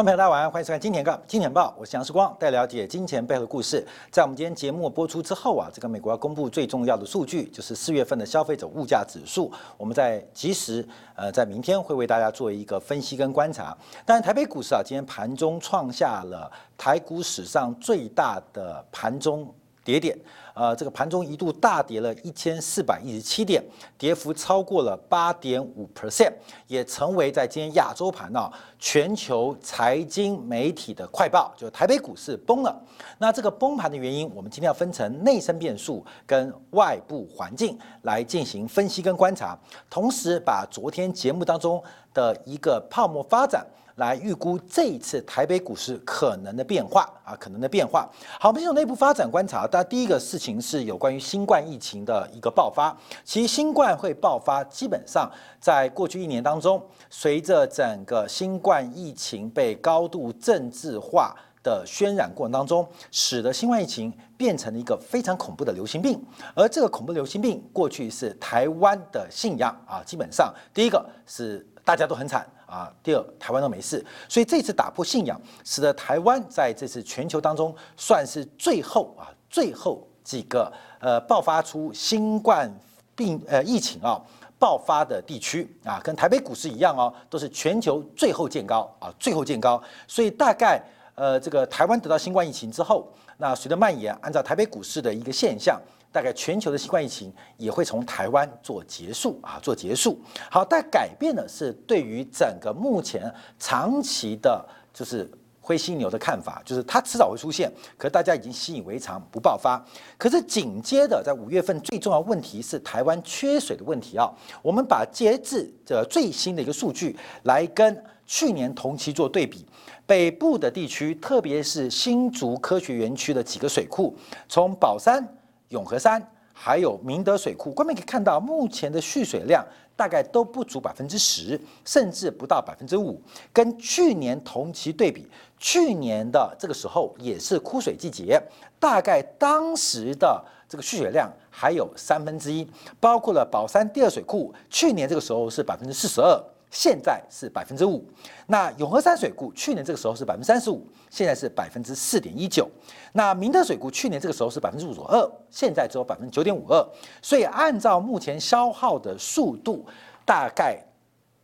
观众朋友，大家晚上欢迎收看《金钱报》，金钱报，我是杨世光，带了解金钱背后的故事。在我们今天节目播出之后啊，这个美国要公布最重要的数据，就是四月份的消费者物价指数。我们在及时呃，在明天会为大家做一个分析跟观察。但是台北股市啊，今天盘中创下了台股史上最大的盘中跌点。呃，这个盘中一度大跌了一千四百一十七点，跌幅超过了八点五 percent，也成为在今天亚洲盘呢全球财经媒体的快报，就台北股市崩了。那这个崩盘的原因，我们今天要分成内生变数跟外部环境来进行分析跟观察，同时把昨天节目当中的一个泡沫发展。来预估这一次台北股市可能的变化啊，可能的变化。好，我们先从内部发展观察。大家第一个事情是有关于新冠疫情的一个爆发。其实新冠会爆发，基本上在过去一年当中，随着整个新冠疫情被高度政治化的渲染过程当中，使得新冠疫情变成了一个非常恐怖的流行病。而这个恐怖流行病过去是台湾的信仰啊，基本上第一个是大家都很惨。啊，第二，台湾都没事，所以这次打破信仰，使得台湾在这次全球当中算是最后啊，最后几个呃爆发出新冠病呃疫情啊爆发的地区啊，跟台北股市一样哦，都是全球最后见高啊，最后见高，所以大概呃这个台湾得到新冠疫情之后，那随着蔓延，按照台北股市的一个现象。大概全球的新冠疫情也会从台湾做结束啊，做结束。好，但改变的是对于整个目前长期的，就是灰犀牛的看法，就是它迟早会出现，可是大家已经习以为常，不爆发。可是紧接着在五月份最重要问题是台湾缺水的问题啊。我们把截至的最新的一个数据来跟去年同期做对比，北部的地区，特别是新竹科学园区的几个水库，从宝山。永和山还有明德水库，观众可以看到，目前的蓄水量大概都不足百分之十，甚至不到百分之五。跟去年同期对比，去年的这个时候也是枯水季节，大概当时的这个蓄水量还有三分之一。包括了宝山第二水库，去年这个时候是百分之四十二。现在是百分之五，那永和山水库去年这个时候是百分之三十五，现在是百分之四点一九。那明德水库去年这个时候是百分之五左二，现在只有百分之九点五二。所以按照目前消耗的速度，大概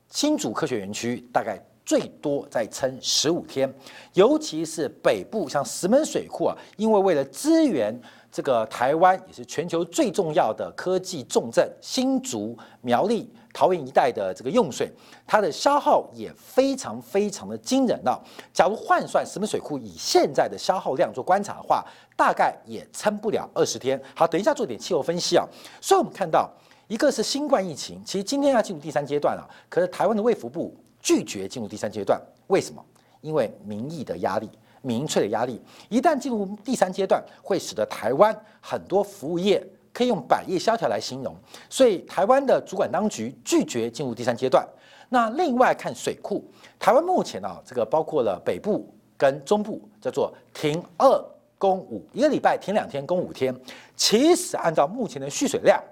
新竹科学园区大概最多再撑十五天，尤其是北部像石门水库啊，因为为了支援这个台湾也是全球最重要的科技重镇新竹苗栗。桃园一带的这个用水，它的消耗也非常非常的惊人啊！假如换算石门水库以现在的消耗量做观察的话，大概也撑不了二十天。好，等一下做点气候分析啊。所以我们看到，一个是新冠疫情，其实今天要进入第三阶段了，可是台湾的卫福部拒绝进入第三阶段，为什么？因为民意的压力、民粹的压力，一旦进入第三阶段，会使得台湾很多服务业。可以用百业萧条来形容，所以台湾的主管当局拒绝进入第三阶段。那另外看水库，台湾目前啊，这个包括了北部跟中部，叫做停二供五，一个礼拜停两天，供五天。其实按照目前的蓄水量，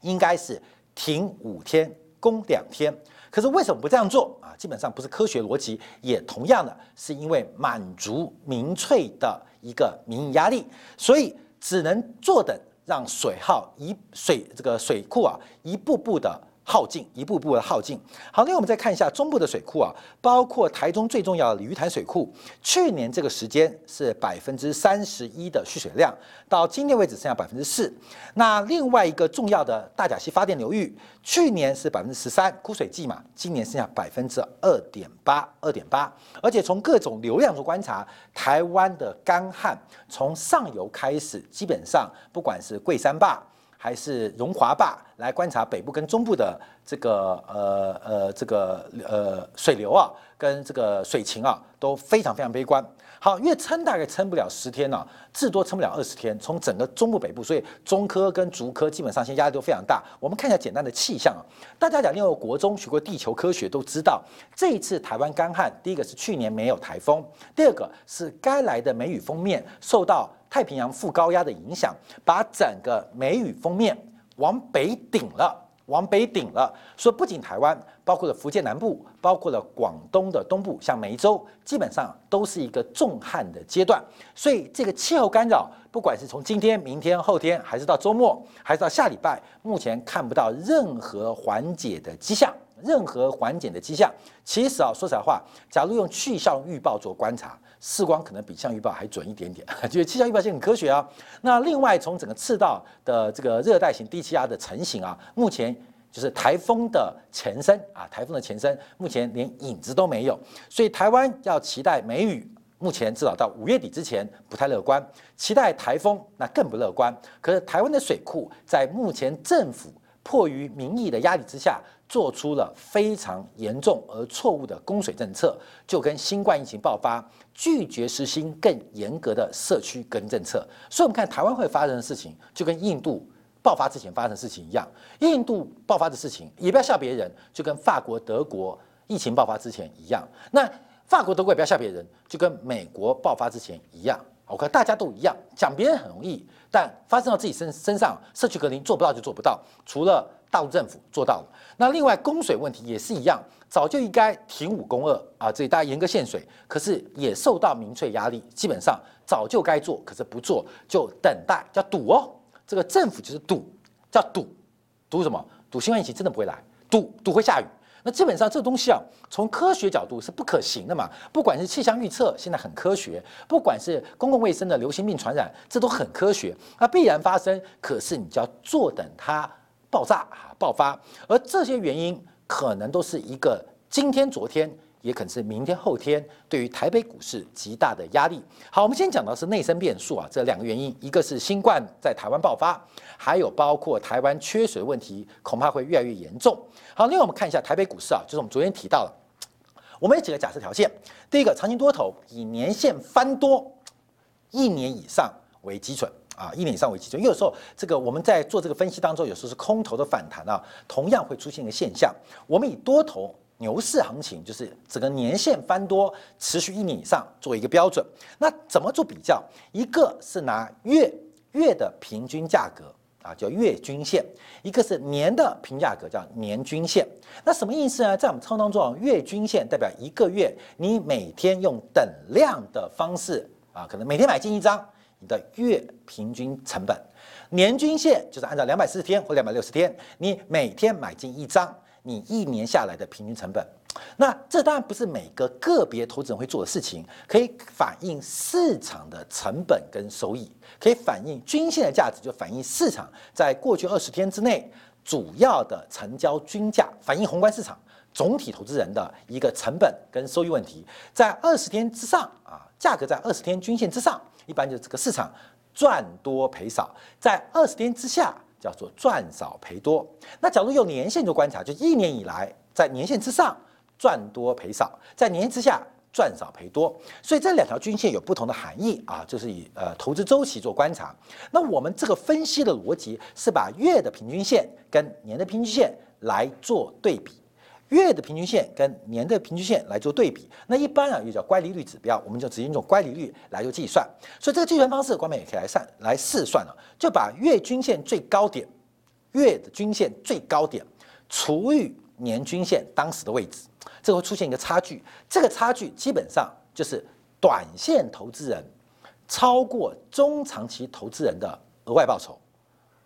应该是停五天，供两天。可是为什么不这样做啊？基本上不是科学逻辑，也同样的是因为满足民粹的一个民意压力，所以只能坐等。让水耗一水这个水库啊一步步的耗尽，一步步的耗尽。好，那我们再看一下中部的水库啊，包括台中最重要的鲤鱼潭水库，去年这个时间是百分之三十一的蓄水量，到今天为止剩下百分之四。那另外一个重要的大甲溪发电流域。去年是百分之十三枯水季嘛，今年剩下百分之二点八，二点八。而且从各种流量做观察，台湾的干旱从上游开始，基本上不管是桂山坝还是荣华坝，来观察北部跟中部的这个呃呃这个呃水流啊，跟这个水情啊，都非常非常悲观。好，越撑大概撑不了十天呢，至多撑不了二十天。从整个中部北部，所以中科跟竹科基本上现在压力都非常大。我们看一下简单的气象啊，大家讲，因为国中学过地球科学，都知道这一次台湾干旱，第一个是去年没有台风，第二个是该来的梅雨封面受到太平洋副高压的影响，把整个梅雨封面往北顶了。往北顶了。说不仅台湾，包括了福建南部，包括了广东的东部，像梅州，基本上都是一个重旱的阶段。所以这个气候干扰，不管是从今天、明天、后天，还是到周末，还是到下礼拜，目前看不到任何缓解的迹象。任何缓解的迹象，其实啊，说实话，假如用气象预报做观察，视光可能比气象预报还准一点点。觉得气象预报是很科学啊。那另外，从整个赤道的这个热带型低气压的成型啊，目前就是台风的前身啊，台风的前身，目前连影子都没有。所以台湾要期待梅雨，目前至少到五月底之前不太乐观。期待台风那更不乐观。可是台湾的水库在目前政府迫于民意的压力之下。做出了非常严重而错误的供水政策，就跟新冠疫情爆发拒绝实行更严格的社区隔离政策。所以，我们看台湾会发生的事情，就跟印度爆发之前发生的事情一样。印度爆发的事情，也不要笑别人，就跟法国、德国疫情爆发之前一样。那法国、德国也不要笑别人，就跟美国爆发之前一样。我看大家都一样，讲别人很容易，但发生到自己身身上，社区隔离做不到就做不到。除了大陆政府做到了，那另外供水问题也是一样，早就应该停五供二啊，这里大家严格限水，可是也受到民粹压力，基本上早就该做，可是不做就等待叫赌哦，这个政府就是赌，叫赌，赌什么？赌新冠疫情真的不会来，赌赌会下雨。那基本上这东西啊，从科学角度是不可行的嘛。不管是气象预测，现在很科学；不管是公共卫生的流行病传染，这都很科学。那必然发生，可是你就要坐等它。爆炸啊，爆发，而这些原因可能都是一个今天、昨天，也可能是明天、后天，对于台北股市极大的压力。好，我们先讲到是内生变数啊，这两个原因，一个是新冠在台湾爆发，还有包括台湾缺水问题，恐怕会越来越严重。好，另外我们看一下台北股市啊，就是我们昨天提到了，我们有几个假设条件，第一个，长期多头以年线翻多一年以上为基准。啊，一年以上为基准，有时候这个我们在做这个分析当中，有时候是空头的反弹啊，同样会出现一个现象。我们以多头牛市行情，就是整个年线翻多持续一年以上作为一个标准。那怎么做比较？一个是拿月月的平均价格啊，叫月均线；一个是年的平价格，叫年均线。那什么意思呢？在我们操当中，月均线代表一个月你每天用等量的方式啊，可能每天买进一张。你的月平均成本，年均线就是按照两百四十天或两百六十天，你每天买进一张，你一年下来的平均成本。那这当然不是每个个别投资人会做的事情，可以反映市场的成本跟收益，可以反映均线的价值，就反映市场在过去二十天之内主要的成交均价，反映宏观市场总体投资人的一个成本跟收益问题，在二十天之上啊，价格在二十天均线之上。一般就是这个市场赚多赔少，在二十天之下叫做赚少赔多。那假如用年限做观察，就一年以来在年限之上赚多赔少，在年线之下赚少赔多。所以这两条均线有不同的含义啊，就是以呃投资周期做观察。那我们这个分析的逻辑是把月的平均线跟年的平均线来做对比。月的平均线跟年的平均线来做对比，那一般啊又叫乖离率指标，我们就直接用乖离率来做计算。所以这个计算方式，官们也可以来算来试算了，就把月均线最高点，月的均线最高点除以年均线当时的位置，这会出现一个差距。这个差距基本上就是短线投资人超过中长期投资人的额外报酬，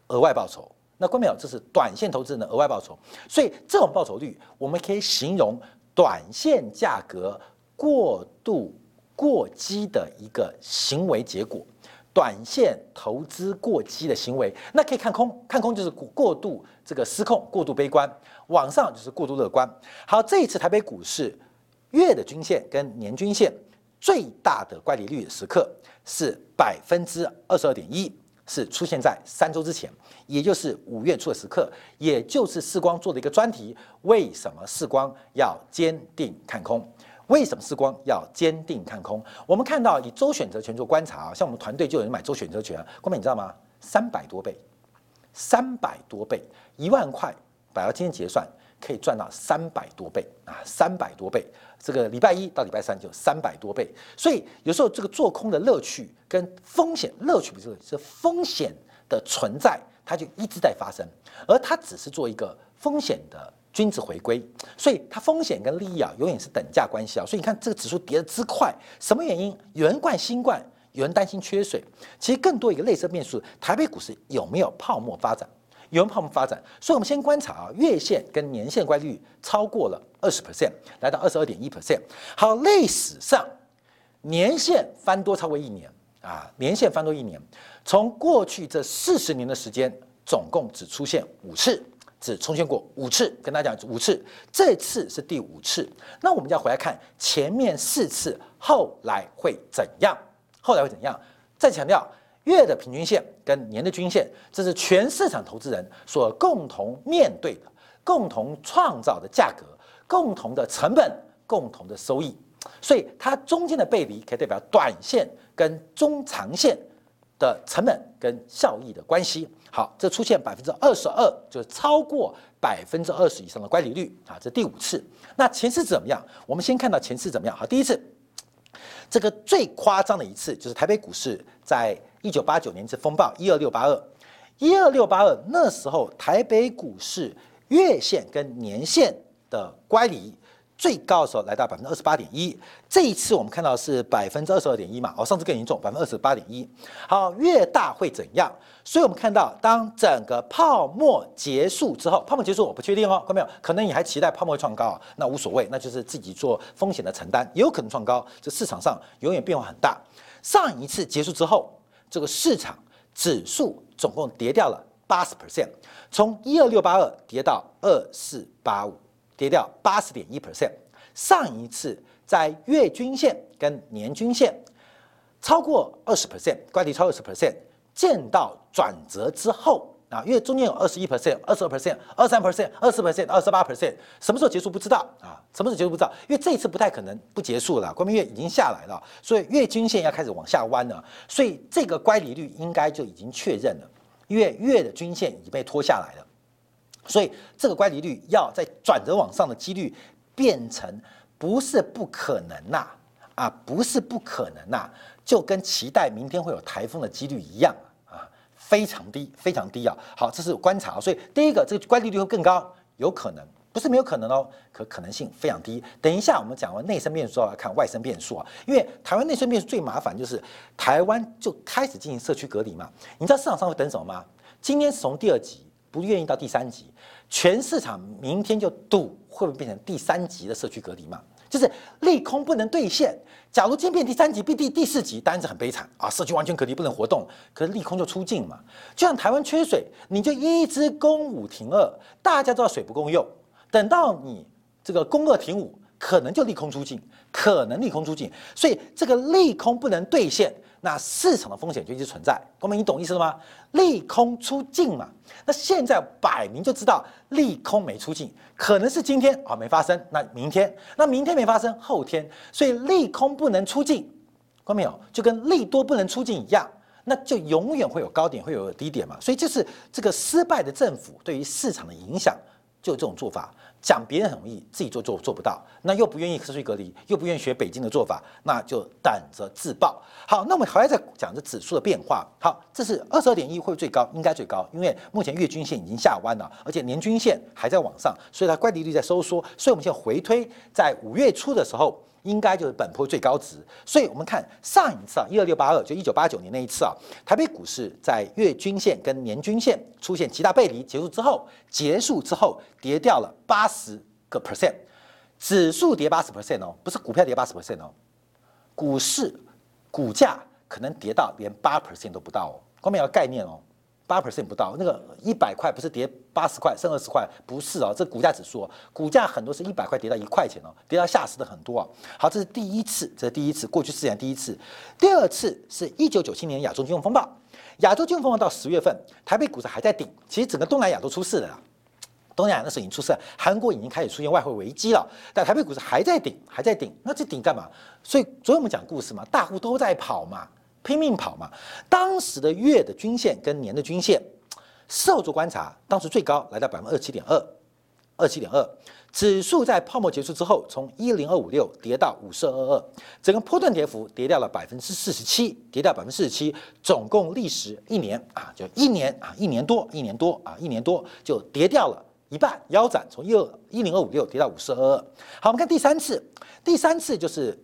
额外报酬。那关没有，这是短线投资人的额外报酬，所以这种报酬率我们可以形容短线价格过度过激的一个行为结果，短线投资过激的行为，那可以看空，看空就是过过度这个失控，过度悲观，往上就是过度乐观。好，这一次台北股市月的均线跟年均线最大的乖离率时刻是百分之二十二点一。是出现在三周之前，也就是五月初的时刻，也就是世光做的一个专题。为什么世光要坚定看空？为什么世光要坚定看空？我们看到以周选择权做观察啊，像我们团队就有人买周选择权，光妹你知道吗？三百多倍，三百多倍，一万块，摆到今天结算。可以赚到三百多倍啊，三百多倍，这个礼拜一到礼拜三就三百多倍。所以有时候这个做空的乐趣跟风险，乐趣不是是风险的存在，它就一直在发生，而它只是做一个。风险的均值回归，所以它风险跟利益啊永远是等价关系啊。所以你看这个指数跌的之快，什么原因？有人冠新冠，有人担心缺水，其实更多一个类似变数，台北股市有没有泡沫发展？有泡沫发展，所以我们先观察啊，月线跟年线乖离率超过了二十 percent，来到二十二点一 percent。好，历史上年线翻多超过一年啊，年线翻多一年，从过去这四十年的时间，总共只出现五次，只出现过五次，跟大家讲五次，这次是第五次。那我们要回来看前面四次后来会怎样？后来会怎样？再强调。月的平均线跟年的均线，这是全市场投资人所共同面对的、共同创造的价格、共同的成本、共同的收益。所以它中间的背离可以代表短线跟中长线的成本跟效益的关系。好，这出现百分之二十二，就是超过百分之二十以上的乖离率啊，这第五次。那前次怎么样？我们先看到前次怎么样？好，第一次。这个最夸张的一次就是台北股市在一九八九年之风暴一二六八二，一二六八二那时候台北股市月线跟年线的乖离。最高的时候来到百分之二十八点一，这一次我们看到是百分之二十二点一嘛，哦，上次更严重，百分之二十八点一。好，越大会怎样？所以我们看到，当整个泡沫结束之后，泡沫结束我不确定哦，看到没有？可能你还期待泡沫会创高啊，那无所谓，那就是自己做风险的承担，也有可能创高。这市场上永远变化很大。上一次结束之后，这个市场指数总共跌掉了八十 percent，从一二六八二跌到二四八五。跌掉八十点一 percent，上一次在月均线跟年均线超过二十 percent，乖离超二十 percent，见到转折之后啊，因为中间有二十一 percent、二十二 percent、二三 percent、二十 percent、二十八 percent，什么时候结束不知道啊？什么时候结束不知道？因为这一次不太可能不结束了，光明月已经下来了，所以月均线要开始往下弯了，所以这个乖离率应该就已经确认了，因为月的均线已经被拖下来了。所以这个乖离率要在转折往上的几率变成不是不可能呐，啊，不是不可能呐，就跟期待明天会有台风的几率一样，非常低，非常低啊。好，这是观察，所以第一个这个乖离率会更高，有可能不是没有可能哦，可可能性非常低。等一下我们讲完内生变数要看外生变数啊，因为台湾内生变数最麻烦就是台湾就开始进行社区隔离嘛，你知道市场上会等什么吗？今天从第二级。不愿意到第三级，全市场明天就赌会不会变成第三级的社区隔离嘛？就是利空不能兑现。假如今天第三级、变第第四级，当然是很悲惨啊，社区完全隔离不能活动。可是利空就出境嘛，就像台湾缺水，你就一直供五停二，大家都要水不够用。等到你这个供二停五，可能就利空出境，可能利空出境。所以这个利空不能兑现。那市场的风险就一直存在，光明，你懂意思了吗？利空出尽嘛，那现在摆明就知道利空没出尽，可能是今天啊没发生，那明天，那明天没发生，后天，所以利空不能出尽，光明有，就跟利多不能出尽一样，那就永远会有高点，会有低点嘛，所以就是这个失败的政府对于市场的影响，就这种做法。讲别人很容易，自己做做做不到，那又不愿意社区隔离，又不愿意学北京的做法，那就等着自爆。好，那我们还在讲这指数的变化。好，这是二十二点一会最高，应该最高，因为目前月均线已经下弯了，而且年均线还在往上，所以它乖离率在收缩。所以我们现在回推，在五月初的时候。应该就是本波最高值，所以我们看上一次啊，一二六八二，就一九八九年那一次啊，台北股市在月均线跟年均线出现极大背离结束之后，结束之后跌掉了八十个 percent，指数跌八十 percent 哦，不是股票跌八十 percent 哦，股市股价可能跌到连八 percent 都不到哦，光明有个概念哦。八 percent 不到，那个一百块不是跌八十块剩二十块，不是哦，这股价指数，股价很多是一百块跌到一块钱哦，跌到吓死的很多啊。好，这是第一次，这是第一次，过去四年第一次。第二次是一九九七年亚洲金融风暴，亚洲金融风暴到十月份，台北股市还在顶，其实整个东南亚都出事了，东南亚那时候已经出事，韩国已经开始出现外汇危机了，但台北股市还在顶，还在顶，那这顶干嘛？所以昨天我们讲故事嘛，大户都在跑嘛。拼命跑嘛！当时的月的均线跟年的均线，事后做观察，当时最高来到百分之二七点二，二七点二。指数在泡沫结束之后，从一零二五六跌到五四二二，整个波段跌幅跌掉了百分之四十七，跌掉百分之四十七，总共历时一年啊，就一年啊，一年多，一年多啊，一年多就跌掉了一半腰斩，从一二一零二五六跌到五四二二。好，我们看第三次，第三次就是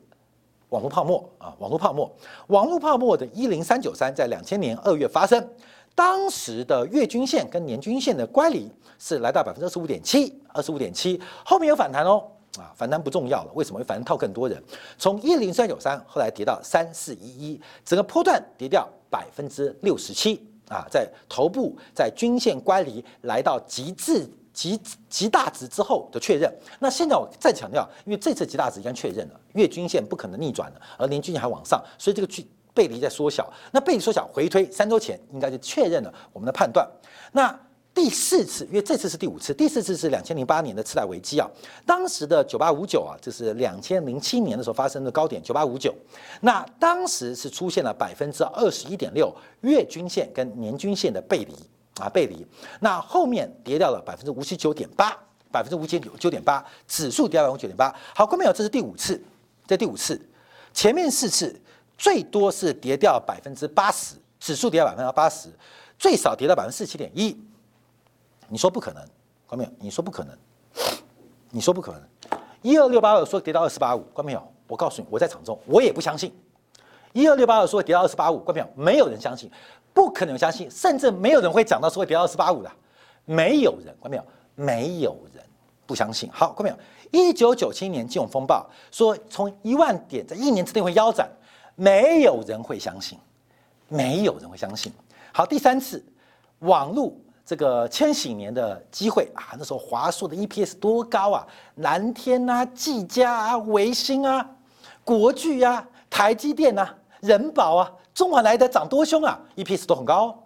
网络泡沫啊，网络泡沫，网络泡沫的一零三九三在两千年二月发生，当时的月均线跟年均线的乖离是来到百分之二十五点七，二十五点七，后面有反弹哦。啊，反弹不重要了，为什么会？反弹套更多人。从一零三九三后来跌到三四一一，整个波段跌掉百分之六十七啊，在头部在均线乖离来到极致极极大值之后的确认。那现在我再强调，因为这次极大值已经确认了，月均线不可能逆转了，而年均线还往上，所以这个距背离在缩小。那背离缩小回推三周前应该就确认了我们的判断。那第四次，因为这次是第五次，第四次是两千零八年的次贷危机啊，当时的九八五九啊，这是两千零七年的时候发生的高点九八五九，那当时是出现了百分之二十一点六月均线跟年均线的背离啊背离，那后面跌掉了百分之五十九点八，百分之五十九九点八，指数跌到百分之九点八。好，观众朋友，这是第五次，这第五次，前面四次最多是跌掉百分之八十，指数跌到百分之八十，最少跌到百分之四十七点一。你说不可能，关没有？你说不可能，你说不可能。一二六八二说跌到二四八五，关没有？我告诉你，我在场中，我也不相信。一二六八二说跌到二四八五，关没有？没有人相信，不可能相信，甚至没有人会讲到说会跌到二四八五的，没有人，关没有？没有人不相信。好，关没有？一九九七年金融风暴说从一万点在一年之内会腰斩，没有人会相信，没有人会相信。好，第三次网络。这个千禧年的机会啊，那时候华硕的 EPS 多高啊？蓝天啊、技嘉啊、维新啊、国巨啊、台积电啊、人保啊、中华来的涨多凶啊！EPS 都很高，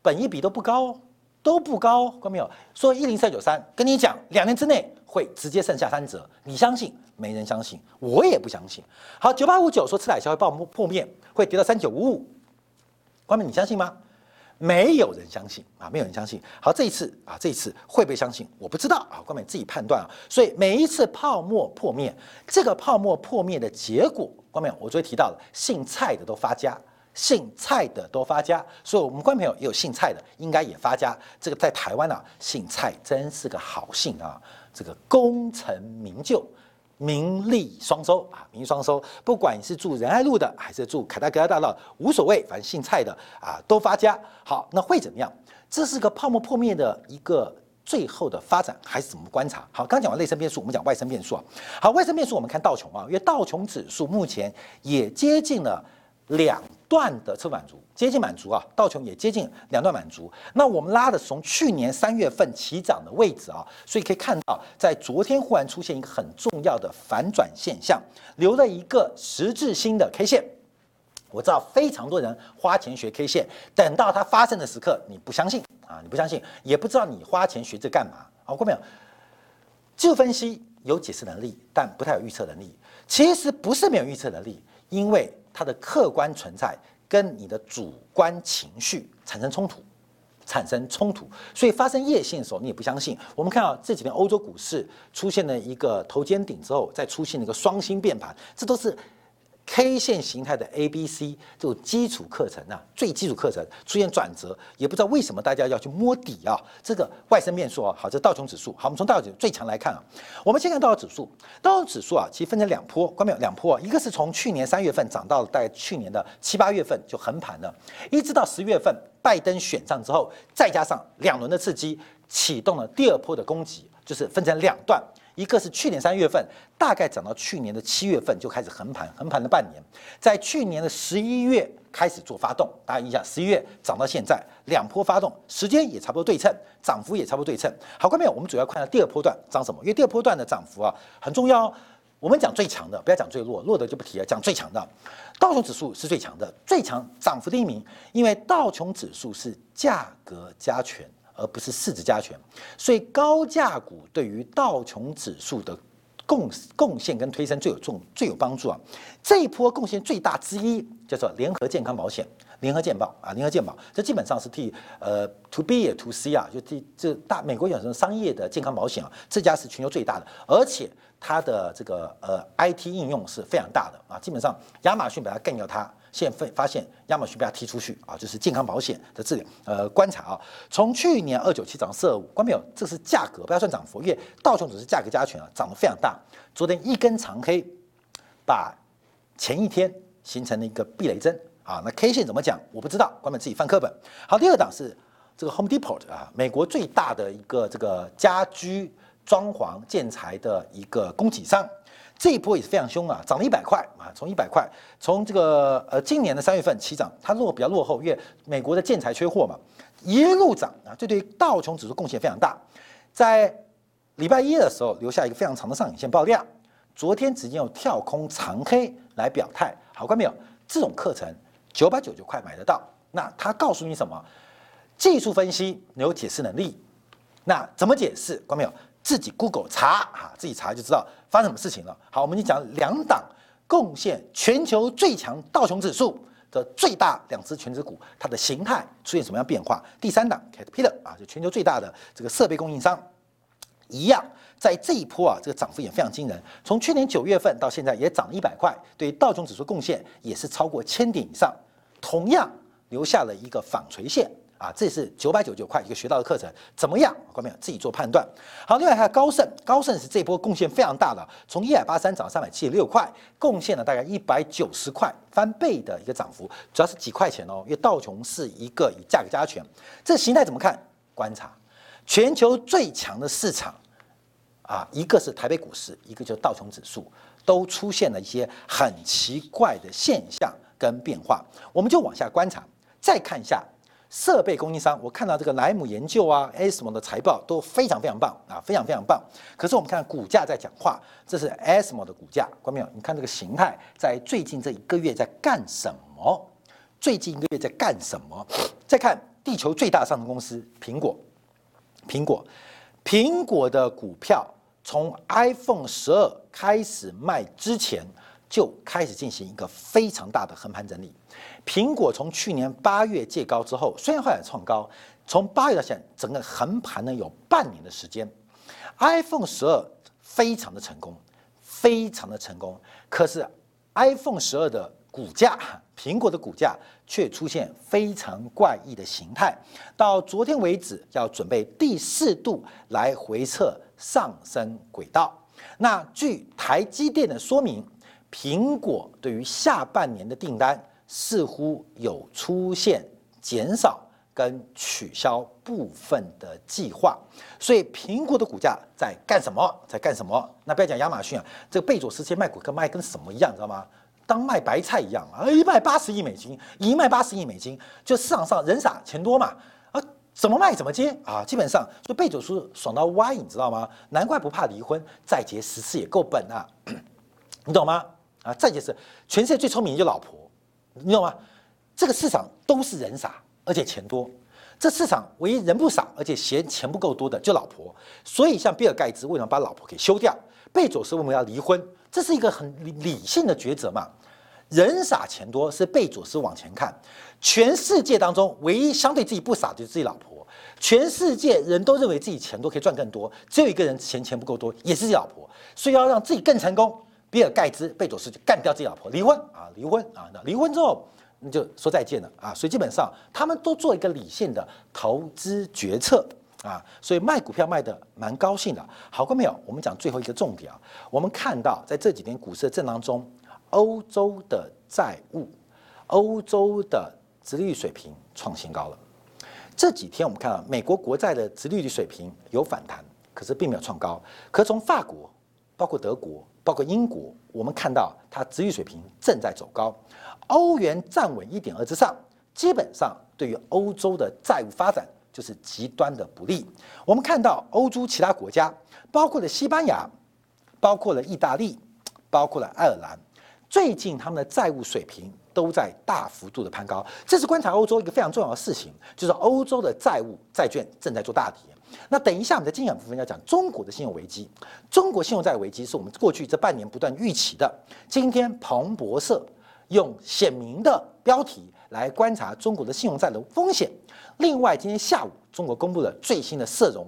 本一比都不高，都不高，看到没有？说一零三九三，跟你讲，两年之内会直接剩下三折，你相信？没人相信，我也不相信。好，九八五九说次海销会爆破灭，会跌到三九五五，关明你相信吗？没有人相信啊，没有人相信。好，这一次啊，这一次会不会相信？我不知道啊，关美自己判断啊。所以每一次泡沫破灭，这个泡沫破灭的结果，关美我昨天提到了，姓蔡的都发家，姓蔡的都发家。所以我们观众朋友也有姓蔡的，应该也发家。这个在台湾啊，姓蔡真是个好姓啊，这个功成名就。名利双收啊，名利双收，不管你是住仁爱路的，还是住凯达格兰大道，无所谓，反正姓蔡的啊都发家。好，那会怎么样？这是个泡沫破灭的一个最后的发展，还是怎么观察？好，刚讲完内生变数，我们讲外生变数啊。好，外生变数我们看道琼啊，因为道琼指数目前也接近了两。段的测满足接近满足啊，道琼也接近两段满足。那我们拉的从去年三月份起涨的位置啊，所以可以看到，在昨天忽然出现一个很重要的反转现象，留了一个十字星的 K 线。我知道非常多人花钱学 K 线，等到它发生的时刻，你不相信啊，你不相信，也不知道你花钱学这干嘛好？过没有？技术分析有解释能力，但不太有预测能力。其实不是没有预测能力，因为。它的客观存在跟你的主观情绪产生冲突，产生冲突，所以发生夜线的时候，你也不相信。我们看到这几天欧洲股市出现了一个头肩顶之后，再出现了一个双星变盘，这都是。K 线形态的 A、B、C 这种基础课程啊，最基础课程出现转折，也不知道为什么大家要去摸底啊。这个外生变数啊，好，这道琼指数，好，我们从道琼最强来看啊，我们先看道琼指数，道琼指数啊，其实分成两波，关没有？两波啊，一个是从去年三月份涨到大概去年的七八月份就横盘了，一直到十月份拜登选上之后，再加上两轮的刺激，启动了第二波的攻击，就是分成两段。一个是去年三月份，大概涨到去年的七月份就开始横盘，横盘了半年，在去年的十一月开始做发动，大家印象，十一月涨到现在两波发动，时间也差不多对称，涨幅也差不多对称。好，关面我们主要看到第二波段涨什么？因为第二波段的涨幅啊很重要。我们讲最强的，不要讲最弱，弱的就不提了，讲最强的。道琼指数是最强的，最强涨幅第一名，因为道琼指数是价格加权。而不是市值加权，所以高价股对于道琼指数的贡贡献跟推升最有重最有帮助啊！这一波贡献最大之一叫做联合健康保险，联合健保啊，联合健保，这基本上是替呃 to B 也 to C 啊，就替这大美国有什么商业的健康保险啊，这家是全球最大的，而且它的这个呃 IT 应用是非常大的啊，基本上亚马逊把它干掉它。现在发现亚马逊被他踢出去啊，就是健康保险的治疗呃观察啊，从去年二九七涨四二五，关没有？这是价格，不要算涨幅，因为道琼只是价格加权啊，涨得非常大。昨天一根长黑，把前一天形成了一个避雷针啊。那 K 线怎么讲？我不知道，关门自己翻课本。好，第二档是这个 Home Depot 啊，美国最大的一个这个家居装潢建材的一个供给商。这一波也是非常凶啊，涨了一百块啊，从一百块，从这个呃今年的三月份起涨，它落比较落后，因为美国的建材缺货嘛，一路涨啊，这对道琼指数贡献非常大。在礼拜一的时候留下一个非常长的上影线爆量，昨天直接用跳空长黑来表态，好看没有？这种课程九百九十九块买得到，那它告诉你什么？技术分析有解释能力，那怎么解释？关没有？自己 Google 查啊，自己查就知道发生什么事情了。好，我们就讲两档贡献全球最强道琼指数的最大两只全指股，它的形态出现什么样变化？第三档 Caterpillar 啊，就全球最大的这个设备供应商，一样在这一波啊，这个涨幅也非常惊人。从去年九月份到现在也涨了一百块，对道琼指数贡献也是超过千点以上，同样留下了一个纺锤线。啊，这是九百九十九块一个学到的课程，怎么样？观众朋友自己做判断。好，另外还有高盛，高盛是这波贡献非常大的，从一百八三涨三百七十六块，贡献了大概一百九十块，翻倍的一个涨幅，主要是几块钱哦。因为道琼是一个以价格加权，这形态怎么看？观察全球最强的市场啊，一个是台北股市，一个就是道琼指数，都出现了一些很奇怪的现象跟变化。我们就往下观察，再看一下。设备供应商，我看到这个莱姆研究啊，ASML 的财报都非常非常棒啊，非常非常棒。可是我们看股价在讲话，这是 ASML 的股价，关没有？你看这个形态，在最近这一个月在干什么？最近一个月在干什么？再看地球最大上市公司苹果，苹果，苹果的股票从 iPhone 十二开始卖之前。就开始进行一个非常大的横盘整理。苹果从去年八月借高之后，虽然后来创高，从八月到现在，整个横盘呢有半年的时间。iPhone 十二非常的成功，非常的成功。可是 iPhone 十二的股价，苹果的股价却出现非常怪异的形态。到昨天为止，要准备第四度来回测上升轨道。那据台积电的说明。苹果对于下半年的订单似乎有出现减少跟取消部分的计划，所以苹果的股价在干什么？在干什么？那不要讲亚马逊啊，这个贝佐斯前卖股跟卖跟什么一样，知道吗？当卖白菜一样啊！一卖八十亿美金，一卖八十亿美金，就市场上人傻钱多嘛啊！怎么卖怎么接啊！基本上就贝佐斯爽到歪，你知道吗？难怪不怕离婚，再结十次也够本啊！你懂吗？啊，再就是全世界最聪明的就老婆，你懂吗？这个市场都是人傻，而且钱多。这市场唯一人不傻，而且嫌钱不够多的就老婆。所以像比尔盖茨为什么把老婆给休掉？贝佐斯为什么要离婚？这是一个很理性的抉择嘛。人傻钱多是贝佐斯往前看，全世界当中唯一相对自己不傻的就是自己老婆。全世界人都认为自己钱多可以赚更多，只有一个人嫌钱不够多，也是自己老婆。所以要让自己更成功。比尔盖茨、贝佐斯就干掉自己老婆，离婚啊，离婚啊，那离婚之后那就说再见了啊，所以基本上他们都做一个理性的投资决策啊，所以卖股票卖的蛮高兴的。好过没有？我们讲最后一个重点啊，我们看到在这几年股市的震荡中，欧洲的债务、欧洲的殖利率水平创新高了。这几天我们看到美国国债的殖利率水平有反弹，可是并没有创高。可从法国、包括德国。包括英国，我们看到它殖率水平正在走高，欧元站稳一点二之上，基本上对于欧洲的债务发展就是极端的不利。我们看到欧洲其他国家，包括了西班牙，包括了意大利，包括了爱尔兰，最近他们的债务水平都在大幅度的攀高，这是观察欧洲一个非常重要的事情，就是欧洲的债务债券正在做大跌。那等一下，我们的精选部分要讲中国的信用危机。中国信用债危机是我们过去这半年不断预期的。今天彭博社用显明的标题来观察中国的信用债的风险。另外，今天下午中国公布了最新的社融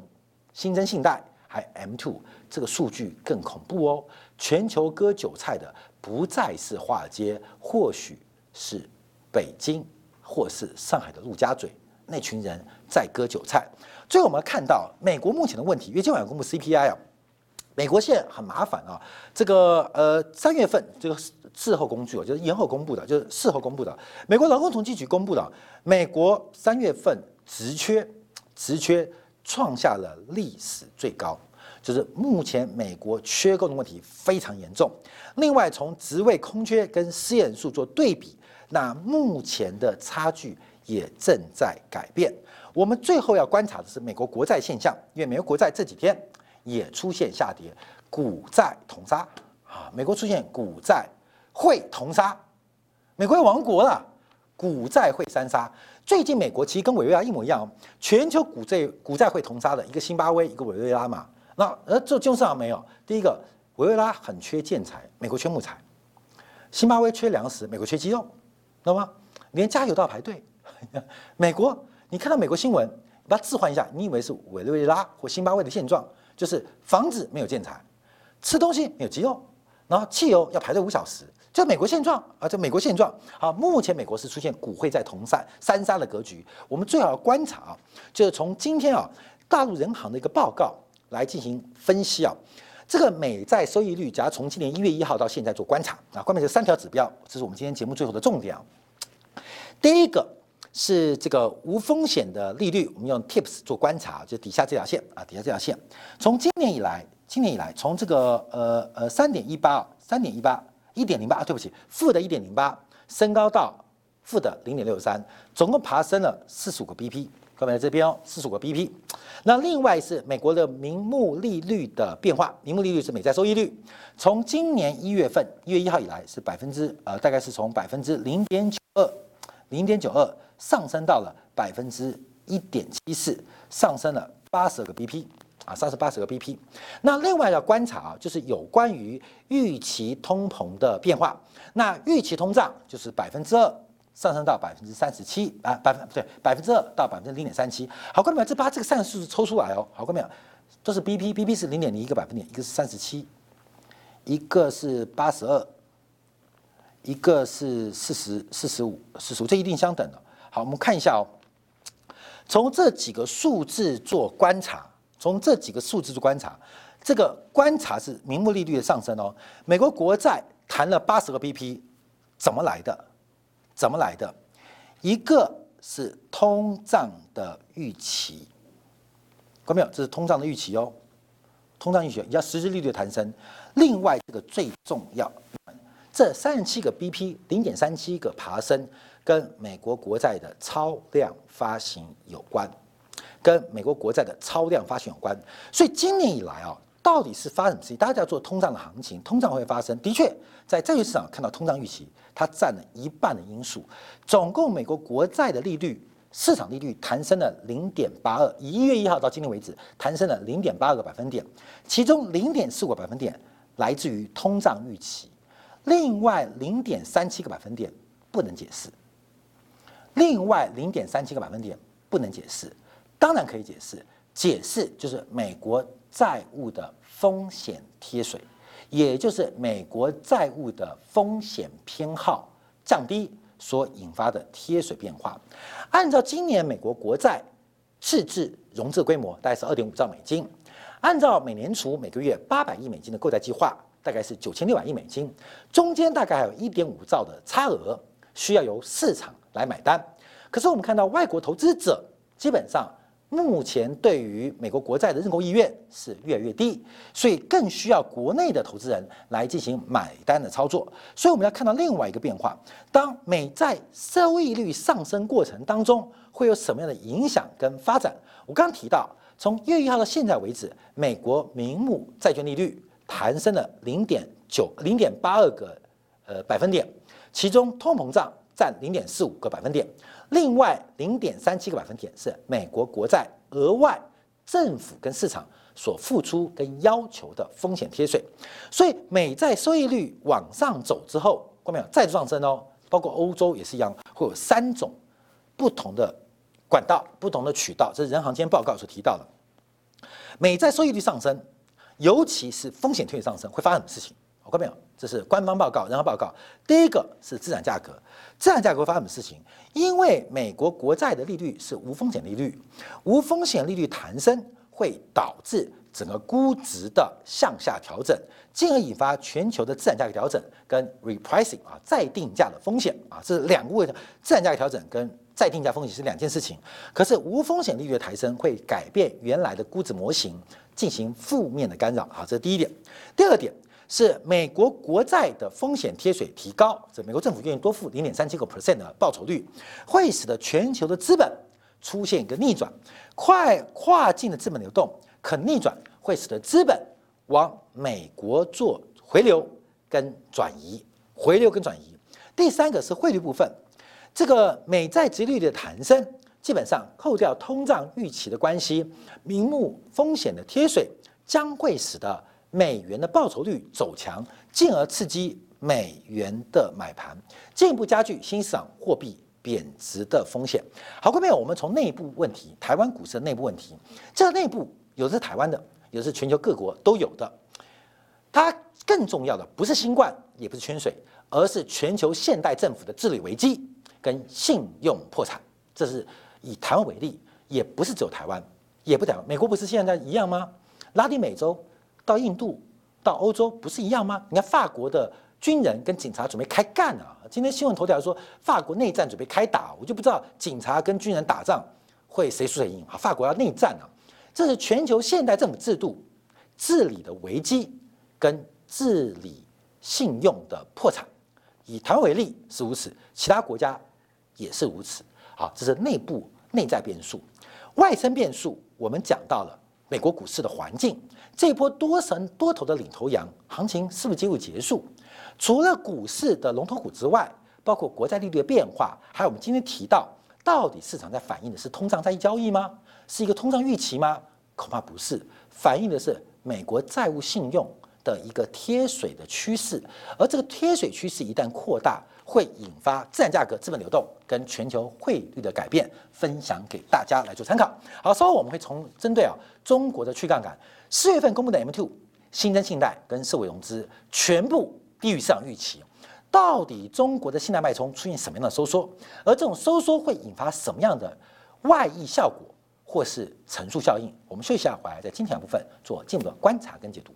新增信贷，还 M two 这个数据更恐怖哦。全球割韭菜的不再是华尔街，或许是北京或是上海的陆家嘴那群人在割韭菜。最后我们看到美国目前的问题，因为今晚要公布 CPI 啊，美国现在很麻烦啊。这个呃三月份这个事后工具哦，就是延后公布的，就是事后公布的。美国劳工统计局公布的，美国三月份职缺职缺创下了历史最高，就是目前美国缺工的问题非常严重。另外，从职位空缺跟失业人数做对比，那目前的差距也正在改变。我们最后要观察的是美国国债现象，因为美国国债这几天也出现下跌，股债同杀啊！美国出现股债会同杀，美国要亡国了，股债会三杀。最近美国其实跟委内瑞拉一模一样，全球股债股债会同杀的一个辛巴威，一个委内瑞拉嘛。那呃这金融市场没有，第一个。委内瑞拉很缺建材，美国缺木材；新巴威缺粮食，美国缺鸡肉，知道吗？连加油都要排队。美国，你看到美国新闻，把它置换一下，你以为是委内瑞拉或新巴威的现状，就是房子没有建材，吃东西没有鸡肉，然后汽油要排队五小时，就美国现状啊！这美国现状。好，目前美国是出现股汇在同散三杀的格局。我们最好要观察啊，就是从今天啊大陆人行的一个报告来进行分析啊。这个美债收益率，假如从今年一月一号到现在做观察啊，关键这三条指标，这是我们今天节目最后的重点啊。第一个是这个无风险的利率，我们用 TIPS 做观察，就底下这条线啊，底下这条线，从今年以来，今年以来，从这个呃呃三点一八，三点一八，一点零八，对不起，负的一点零八，升高到负的零点六三，总共爬升了四十五个 BP。各位在这边哦，四十五个 BP。那另外是美国的名目利率的变化，名目利率是美债收益率，从今年一月份一月一号以来是百分之呃，大概是从百分之零点九二，零点九二上升到了百分之一点七四，上升了八十个 BP 啊，上升八十个 BP。那另外要观察啊，就是有关于预期通膨的变化，那预期通胀就是百分之二。上升到百分之三十七啊，百分不对，百分之二到百分之零点三七。好，看到没有？这把这个三个数字抽出来哦。好，看到没有？都是 BP，BP 是零点零一个百分点，一个是三十七，一个是八十二，一个是四十四十五，四十五，这一定相等的。好，我们看一下哦。从这几个数字做观察，从这几个数字做观察，这个观察是名目利率的上升哦。美国国债谈了八十个 BP，怎么来的？怎么来的？一个是通胀的预期，看到没有？这是通胀的预期哦，通胀预期，要实质利率的弹升。另外，这个最重要，这三十七个 BP，零点三七个爬升，跟美国国债的超量发行有关，跟美国国债的超量发行有关。所以今年以来啊。到底是发什么事情？大家要做通胀的行情，通胀会发生。的确，在债券市场看到通胀预期，它占了一半的因素。总共美国国债的利率，市场利率弹升了零点八二，以一月一号到今天为止，弹升了零点八二个百分点，其中零点四个百分点来自于通胀预期，另外零点三七个百分点不能解释，另外零点三七个百分点不能解释，当然可以解释，解释就是美国。债务的风险贴水，也就是美国债务的风险偏好降低所引发的贴水变化。按照今年美国国债赤字融资规模大概是二点五兆美金，按照美联储每个月八百亿美金的购债计划，大概是九千六百亿美金，中间大概还有一点五兆的差额需要由市场来买单。可是我们看到外国投资者基本上。目前对于美国国债的认购意愿是越来越低，所以更需要国内的投资人来进行买单的操作。所以我们要看到另外一个变化：当美债收益率上升过程当中，会有什么样的影响跟发展？我刚刚提到，从一月一号到现在为止，美国名目债券利率弹升了零点九零点八二个呃百分点，其中通膨胀占零点四五个百分点。另外，零点三七个百分点是美国国债额外政府跟市场所付出跟要求的风险贴水，所以美债收益率往上走之后，看没有？再度上升哦，包括欧洲也是一样，会有三种不同的管道、不同的渠道。这是人行间报告所提到的，美债收益率上升，尤其是风险贴水上升，会发生什么事情？看没有？这是官方报告、人行报告。第一个是资产价格，资产价格会发生什么事情？因为美国国债的利率是无风险利率，无风险利率弹升会导致整个估值的向下调整，进而引发全球的资产价格调整跟 repricing 啊再定价的风险啊，这是两个问题。资产价格调整跟再定价风险是两件事情。可是无风险利率的抬升会改变原来的估值模型，进行负面的干扰啊，这是第一点。第二点。是美国国债的风险贴水提高，这美国政府愿意多付零点三七个 percent 的报酬率，会使得全球的资本出现一个逆转，快跨境的资本流动可逆转，会使得资本往美国做回流跟转移，回流跟转移。第三个是汇率部分，这个美债殖利率的弹升，基本上扣掉通胀预期的关系，名目风险的贴水将会使得。美元的报酬率走强，进而刺激美元的买盘，进一步加剧新市场货币贬值的风险。好，各位朋友，我们从内部问题，台湾股市的内部问题，这内部有的是台湾的，有的是全球各国都有的。它更重要的不是新冠，也不是圈水，而是全球现代政府的治理危机跟信用破产。这是以台湾为例，也不是只有台湾，也不台湾，美国不是现在一样吗？拉丁美洲。到印度、到欧洲不是一样吗？你看法国的军人跟警察准备开干啊！今天新闻头条说法国内战准备开打，我就不知道警察跟军人打仗会谁输谁赢啊！法国要内战啊！这是全球现代政府制度治理的危机跟治理信用的破产。以台湾为例是如此，其他国家也是如此。好，这是内部内在变数，外生变数我们讲到了美国股市的环境。这波多神多头的领头羊行情是不是进入结束？除了股市的龙头股之外，包括国债利率的变化，还有我们今天提到，到底市场在反映的是通胀在交易吗？是一个通胀预期吗？恐怕不是，反映的是美国债务信用的一个贴水的趋势。而这个贴水趋势一旦扩大，会引发自然价格、资本流动跟全球汇率的改变，分享给大家来做参考。好，稍后我们会从针对啊中国的去杠杆。四月份公布的 M two 新增信贷跟社会融资全部低于市场预期，到底中国的信贷脉冲出现什么样的收缩？而这种收缩会引发什么样的外溢效果，或是乘数效应？我们休息一下，回来在今天部分做进一步的观察跟解读。